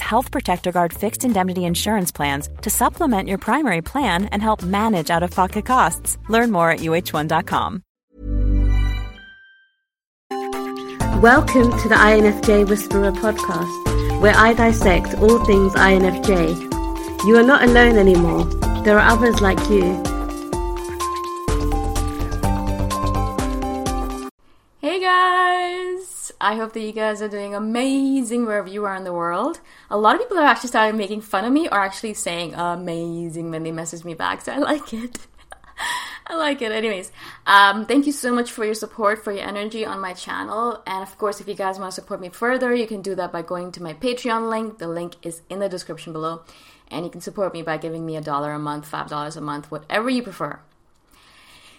Health Protector Guard fixed indemnity insurance plans to supplement your primary plan and help manage out of pocket costs. Learn more at uh1.com. Welcome to the INFJ Whisperer podcast, where I dissect all things INFJ. You are not alone anymore, there are others like you. I hope that you guys are doing amazing wherever you are in the world. A lot of people have actually started making fun of me or actually saying amazing when they message me back, so I like it. I like it. Anyways, um, thank you so much for your support, for your energy on my channel. And of course, if you guys want to support me further, you can do that by going to my Patreon link. The link is in the description below. And you can support me by giving me a dollar a month, five dollars a month, whatever you prefer.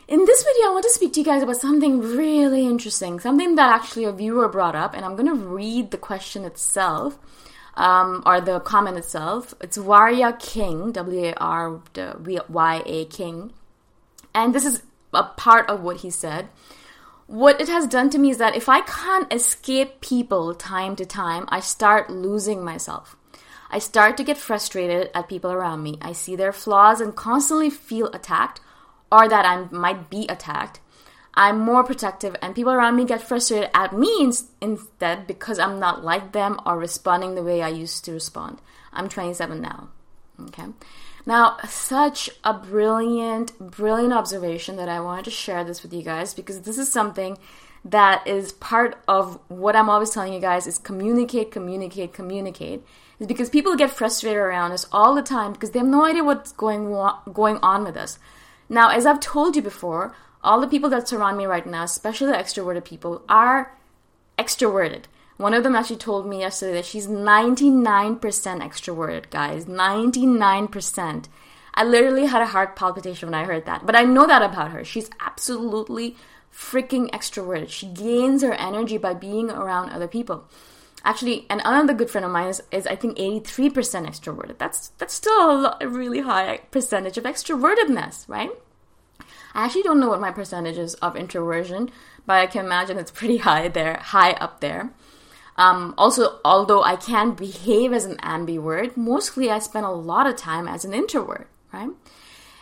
In this video, I want to speak to you guys about something really interesting, something that actually a viewer brought up, and I'm going to read the question itself, um, or the comment itself. It's Warya King, W A R Y A King, and this is a part of what he said. What it has done to me is that if I can't escape people time to time, I start losing myself. I start to get frustrated at people around me. I see their flaws and constantly feel attacked or that I might be attacked, I'm more protective, and people around me get frustrated at me instead because I'm not like them or responding the way I used to respond. I'm 27 now. Okay. Now, such a brilliant, brilliant observation that I wanted to share this with you guys because this is something that is part of what I'm always telling you guys is communicate, communicate, communicate. Is because people get frustrated around us all the time because they have no idea what's going going on with us. Now, as I've told you before, all the people that surround me right now, especially the extroverted people, are extroverted. One of them actually told me yesterday that she's 99% extroverted, guys. 99%. I literally had a heart palpitation when I heard that. But I know that about her. She's absolutely freaking extroverted. She gains her energy by being around other people. Actually, and another good friend of mine is, is I think 83% extroverted. That's that's still a, lot, a really high percentage of extrovertedness, right? I actually don't know what my percentage is of introversion, but I can imagine it's pretty high there, high up there. Um, also, although I can behave as an ambivert, mostly I spend a lot of time as an introvert, right?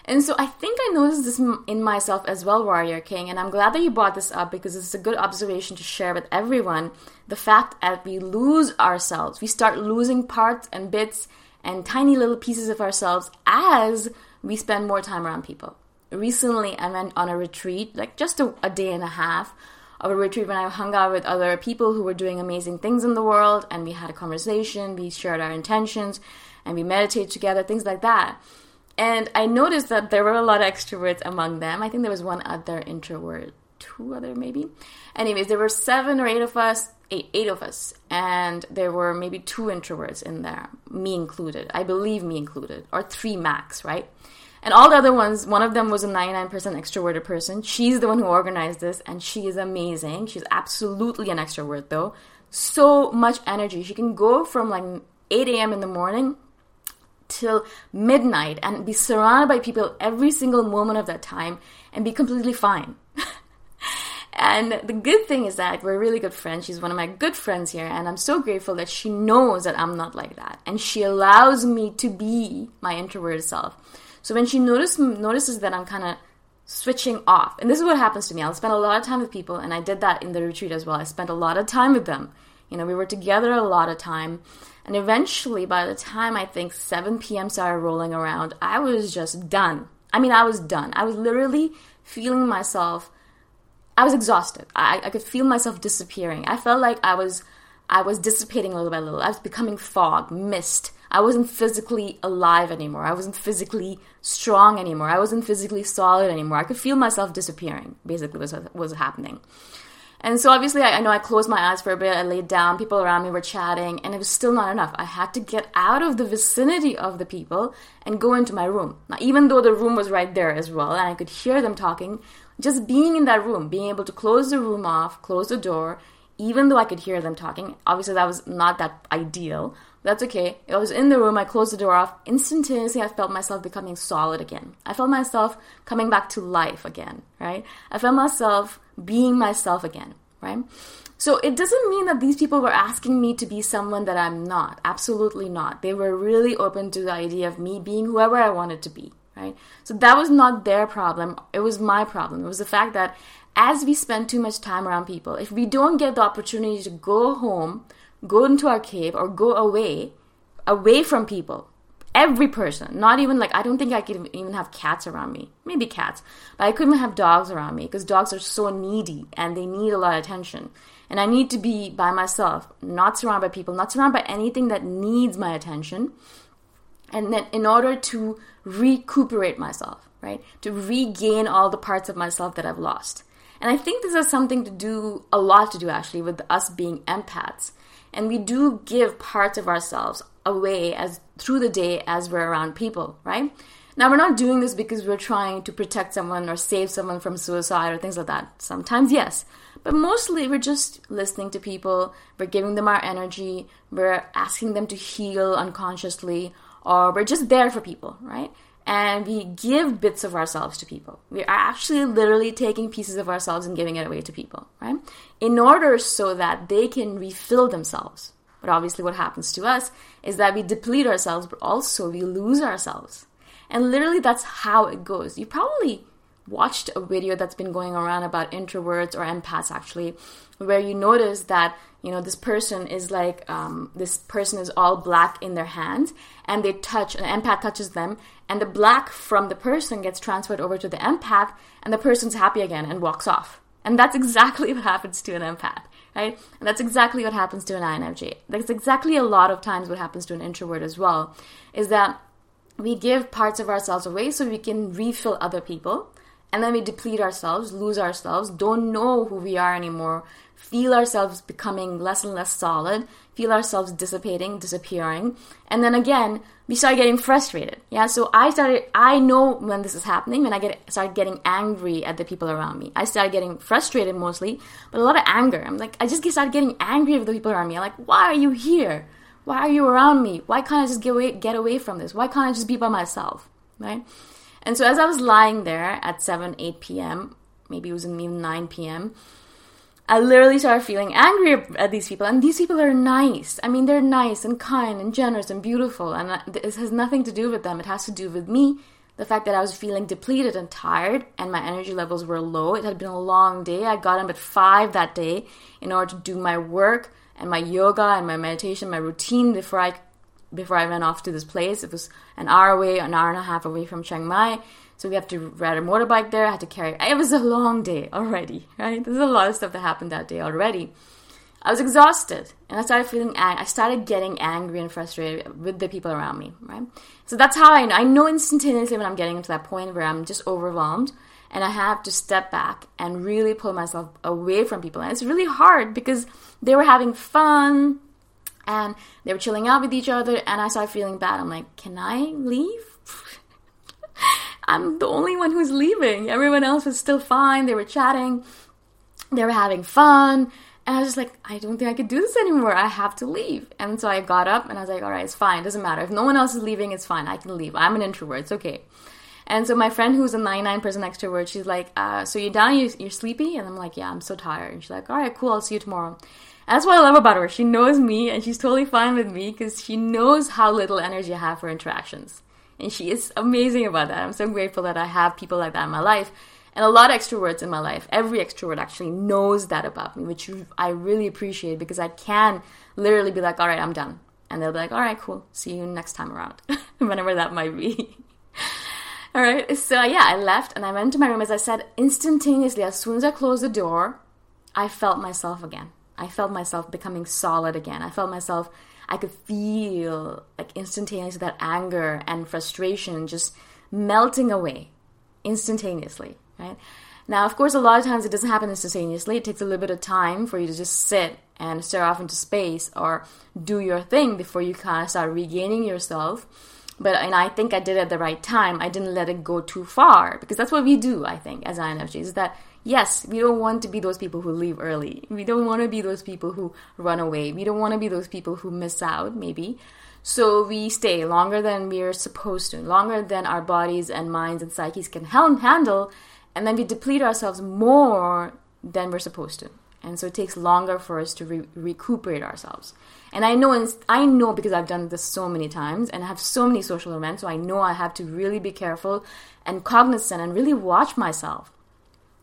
And so I think I noticed this in myself as well, Warrior King, and I'm glad that you brought this up because it's a good observation to share with everyone. The fact that we lose ourselves, we start losing parts and bits and tiny little pieces of ourselves as we spend more time around people. Recently, I went on a retreat, like just a, a day and a half of a retreat when I hung out with other people who were doing amazing things in the world, and we had a conversation, we shared our intentions, and we meditated together, things like that. And I noticed that there were a lot of extroverts among them. I think there was one other introvert, two other maybe. Anyways, there were seven or eight of us, eight, eight of us, and there were maybe two introverts in there, me included. I believe me included, or three max, right? And all the other ones, one of them was a 99% extroverted person. She's the one who organized this, and she is amazing. She's absolutely an extrovert, though. So much energy. She can go from like 8 a.m. in the morning till midnight and be surrounded by people every single moment of that time and be completely fine. and the good thing is that we're really good friends. She's one of my good friends here, and I'm so grateful that she knows that I'm not like that. And she allows me to be my introverted self. So when she notice, notices that I'm kind of switching off, and this is what happens to me, I'll spend a lot of time with people, and I did that in the retreat as well. I spent a lot of time with them. You know, we were together a lot of time and eventually, by the time I think 7 p.m. started rolling around, I was just done. I mean, I was done. I was literally feeling myself. I was exhausted. I, I could feel myself disappearing. I felt like I was, I was dissipating little by little. I was becoming fog, mist. I wasn't physically alive anymore. I wasn't physically strong anymore. I wasn't physically solid anymore. I could feel myself disappearing. Basically, was was happening. And so obviously, I, I, know I closed my eyes for a bit. I laid down. People around me were chatting, and it was still not enough. I had to get out of the vicinity of the people and go into my room. Now, even though the room was right there as well, and I could hear them talking, just being in that room, being able to close the room off, close the door, even though I could hear them talking, obviously that was not that ideal. That's okay. I was in the room, I closed the door off. Instantaneously, I felt myself becoming solid again. I felt myself coming back to life again, right? I felt myself being myself again, right? So it doesn't mean that these people were asking me to be someone that I'm not. Absolutely not. They were really open to the idea of me being whoever I wanted to be, right? So that was not their problem. It was my problem. It was the fact that as we spend too much time around people, if we don't get the opportunity to go home, go into our cave, or go away, away from people, every person. Not even like i don't think i could even have cats around me. Maybe cats. But i couldn't have dogs around me because dogs are so needy and they need a lot of attention. And i need to be by myself not surrounded by people not surrounded by anything that needs my attention. And then in order to recuperate myself right? To regain all the parts of myself that i've lost. And i think this has something to do a lot to do actually with us being empaths. And we do give parts of ourselves away as through the day as we're around people, right? Now, we're not doing this because we're trying to protect someone or save someone from suicide or things like that. Sometimes, yes. But mostly, we're just listening to people, we're giving them our energy, we're asking them to heal unconsciously, or we're just there for people, right? And we give bits of ourselves to people. We are actually literally taking pieces of ourselves and giving it away to people, right? In order so that they can refill themselves. But obviously, what happens to us is that we deplete ourselves, but also we lose ourselves. And literally, that's how it goes. You probably watched a video that's been going around about introverts or empaths, actually, where you notice that you know this person is like um, this person is all black in their hands, and they touch an empath touches them, and the black from the person gets transferred over to the empath, and the person's happy again and walks off. And that's exactly what happens to an empath right? And that's exactly what happens to an INFJ. That's exactly a lot of times what happens to an introvert as well, is that we give parts of ourselves away so we can refill other people. And then we deplete ourselves, lose ourselves, don't know who we are anymore, feel ourselves becoming less and less solid, feel ourselves dissipating, disappearing, and then again, we start getting frustrated. Yeah, so I started, I know when this is happening, when I get start getting angry at the people around me. I started getting frustrated mostly, but a lot of anger. I'm like, I just started getting angry with the people around me. I'm like, why are you here? Why are you around me? Why can't I just get away, get away from this? Why can't I just be by myself? Right? And so as I was lying there at 7, 8 p.m., maybe it was even 9 p.m., I literally started feeling angry at these people. And these people are nice. I mean, they're nice and kind and generous and beautiful. And this has nothing to do with them. It has to do with me. The fact that I was feeling depleted and tired and my energy levels were low. It had been a long day. I got up at 5 that day in order to do my work and my yoga and my meditation, my routine before I before I went off to this place. It was an hour away, an hour and a half away from Chiang Mai. So we have to ride a motorbike there. I had to carry. It was a long day already, right? There's a lot of stuff that happened that day already. I was exhausted, and I started feeling. I started getting angry and frustrated with the people around me, right? So that's how I know. I know instantaneously when I'm getting to that point where I'm just overwhelmed, and I have to step back and really pull myself away from people. And it's really hard because they were having fun, and they were chilling out with each other, and I started feeling bad. I'm like, can I leave? I'm the only one who's leaving. Everyone else was still fine. They were chatting, they were having fun. And I was just like, I don't think I could do this anymore. I have to leave. And so I got up and I was like, all right, it's fine. It doesn't matter. If no one else is leaving, it's fine. I can leave. I'm an introvert. It's okay. And so my friend who's a 99% extrovert, she's like, uh, so you're down, you're, you're sleepy? And I'm like, yeah, I'm so tired. And she's like, all right, cool. I'll see you tomorrow. That's what I love about her. She knows me and she's totally fine with me because she knows how little energy I have for interactions. And she is amazing about that. I'm so grateful that I have people like that in my life. And a lot of extroverts in my life. Every extrovert actually knows that about me, which I really appreciate because I can literally be like, all right, I'm done. And they'll be like, all right, cool. See you next time around, whenever that might be. all right. So, yeah, I left and I went to my room. As I said, instantaneously, as soon as I closed the door, I felt myself again. I felt myself becoming solid again. I felt myself I could feel like instantaneously that anger and frustration just melting away instantaneously, right? Now, of course, a lot of times it doesn't happen instantaneously. It takes a little bit of time for you to just sit and stare off into space or do your thing before you kind of start regaining yourself. But and I think I did it at the right time. I didn't let it go too far because that's what we do. I think as INFJs is that yes, we don't want to be those people who leave early. We don't want to be those people who run away. We don't want to be those people who miss out, maybe. So we stay longer than we're supposed to, longer than our bodies and minds and psyches can handle, and then we deplete ourselves more than we're supposed to. And so it takes longer for us to re- recuperate ourselves. And I know, I know because I've done this so many times and I have so many social events, so I know I have to really be careful and cognizant and really watch myself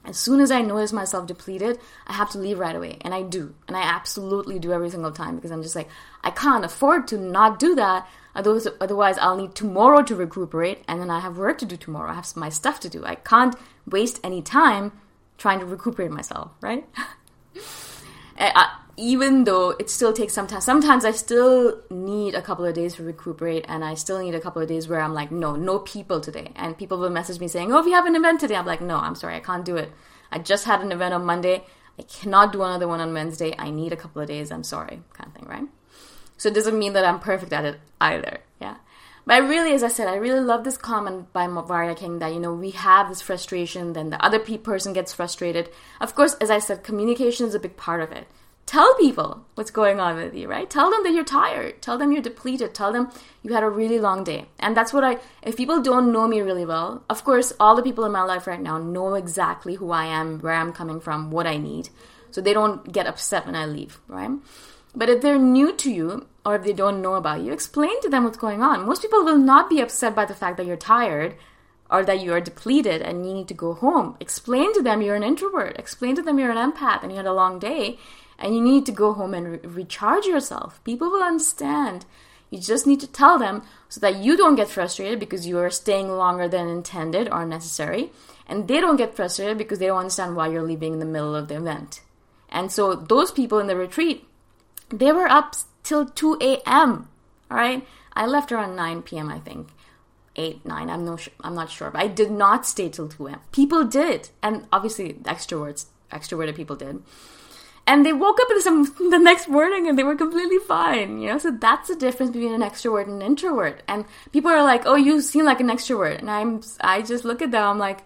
as soon as I notice myself depleted, I have to leave right away. And I do. And I absolutely do every single time because I'm just like, I can't afford to not do that. Otherwise, otherwise, I'll need tomorrow to recuperate. And then I have work to do tomorrow. I have my stuff to do. I can't waste any time trying to recuperate myself, right? Eh, I, even though it still takes some time sometimes i still need a couple of days to recuperate and i still need a couple of days where i'm like no no people today. And people will message me saying oh if you have an event today. I'm like no i'm sorry i can't do it. I just had an event on monday. I cannot do another one on wednesday. I need a couple of days. I'm sorry kind of thing right? So it doesn't mean that i'm perfect at it either yeah? But I really, as I said, I really love this comment by Varya King that, you know, we have this frustration, then the other person gets frustrated. Of course, as I said, communication is a big part of it tell people what's going on with you, right? Tell them that you're tired. Tell them you're depleted. Tell them you had a really long day. And that's what I, if people don't know me really well, of course, all the people in my life right now know exactly who I am, where I'm coming from, what I need. So they don't get upset when I leave, right? But if they're new to you or if they don't know about you, explain to them what's going on. Most people will not be upset by the fact that you're tired or that you are depleted and you need to go home. Explain to them you're an introvert. Explain to them you're an empath and you had a long day and you need to go home and re- recharge yourself. People will understand. You just need to tell them so that you don't get frustrated because you are staying longer than intended or necessary, and they don't get frustrated because they don't understand why you're leaving in the middle of the event. And so those people in the retreat, they were up till 2 a.m. All right, I left around 9 p.m. I think. eight, nine. I'm no, I'm not sure, but I did not stay till two a.m. People did, and obviously extroverts, extroverted people did. And they woke up the next morning and they were completely fine, you know. So that's the difference between an extrovert and an introvert. And people are like, "Oh, you seem like an extrovert," and I'm, I just look at them. I'm like,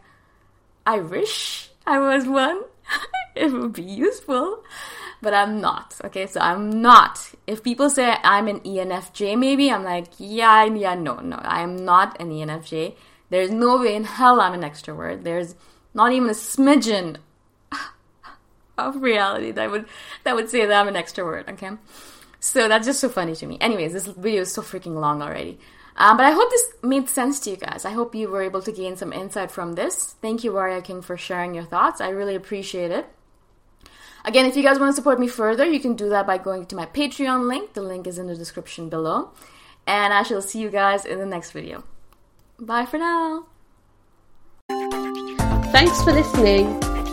I wish I was one. it would be useful but I'm not. Okay, so I'm not. If people say I'm an ENFJ, maybe I'm like, yeah, yeah, no, no, I am not an ENFJ. There's no way in hell I'm an extrovert. There's not even a smidgen of reality that would that would say that I'm an extrovert. Okay, so that's just so funny to me. Anyways, this video is so freaking long already. Um, but I hope this made sense to you guys. I hope you were able to gain some insight from this. Thank you, Warrior King, for sharing your thoughts. I really appreciate it. Again, if you guys want to support me further, you can do that by going to my Patreon link. The link is in the description below. And I shall see you guys in the next video. Bye for now. Thanks for listening.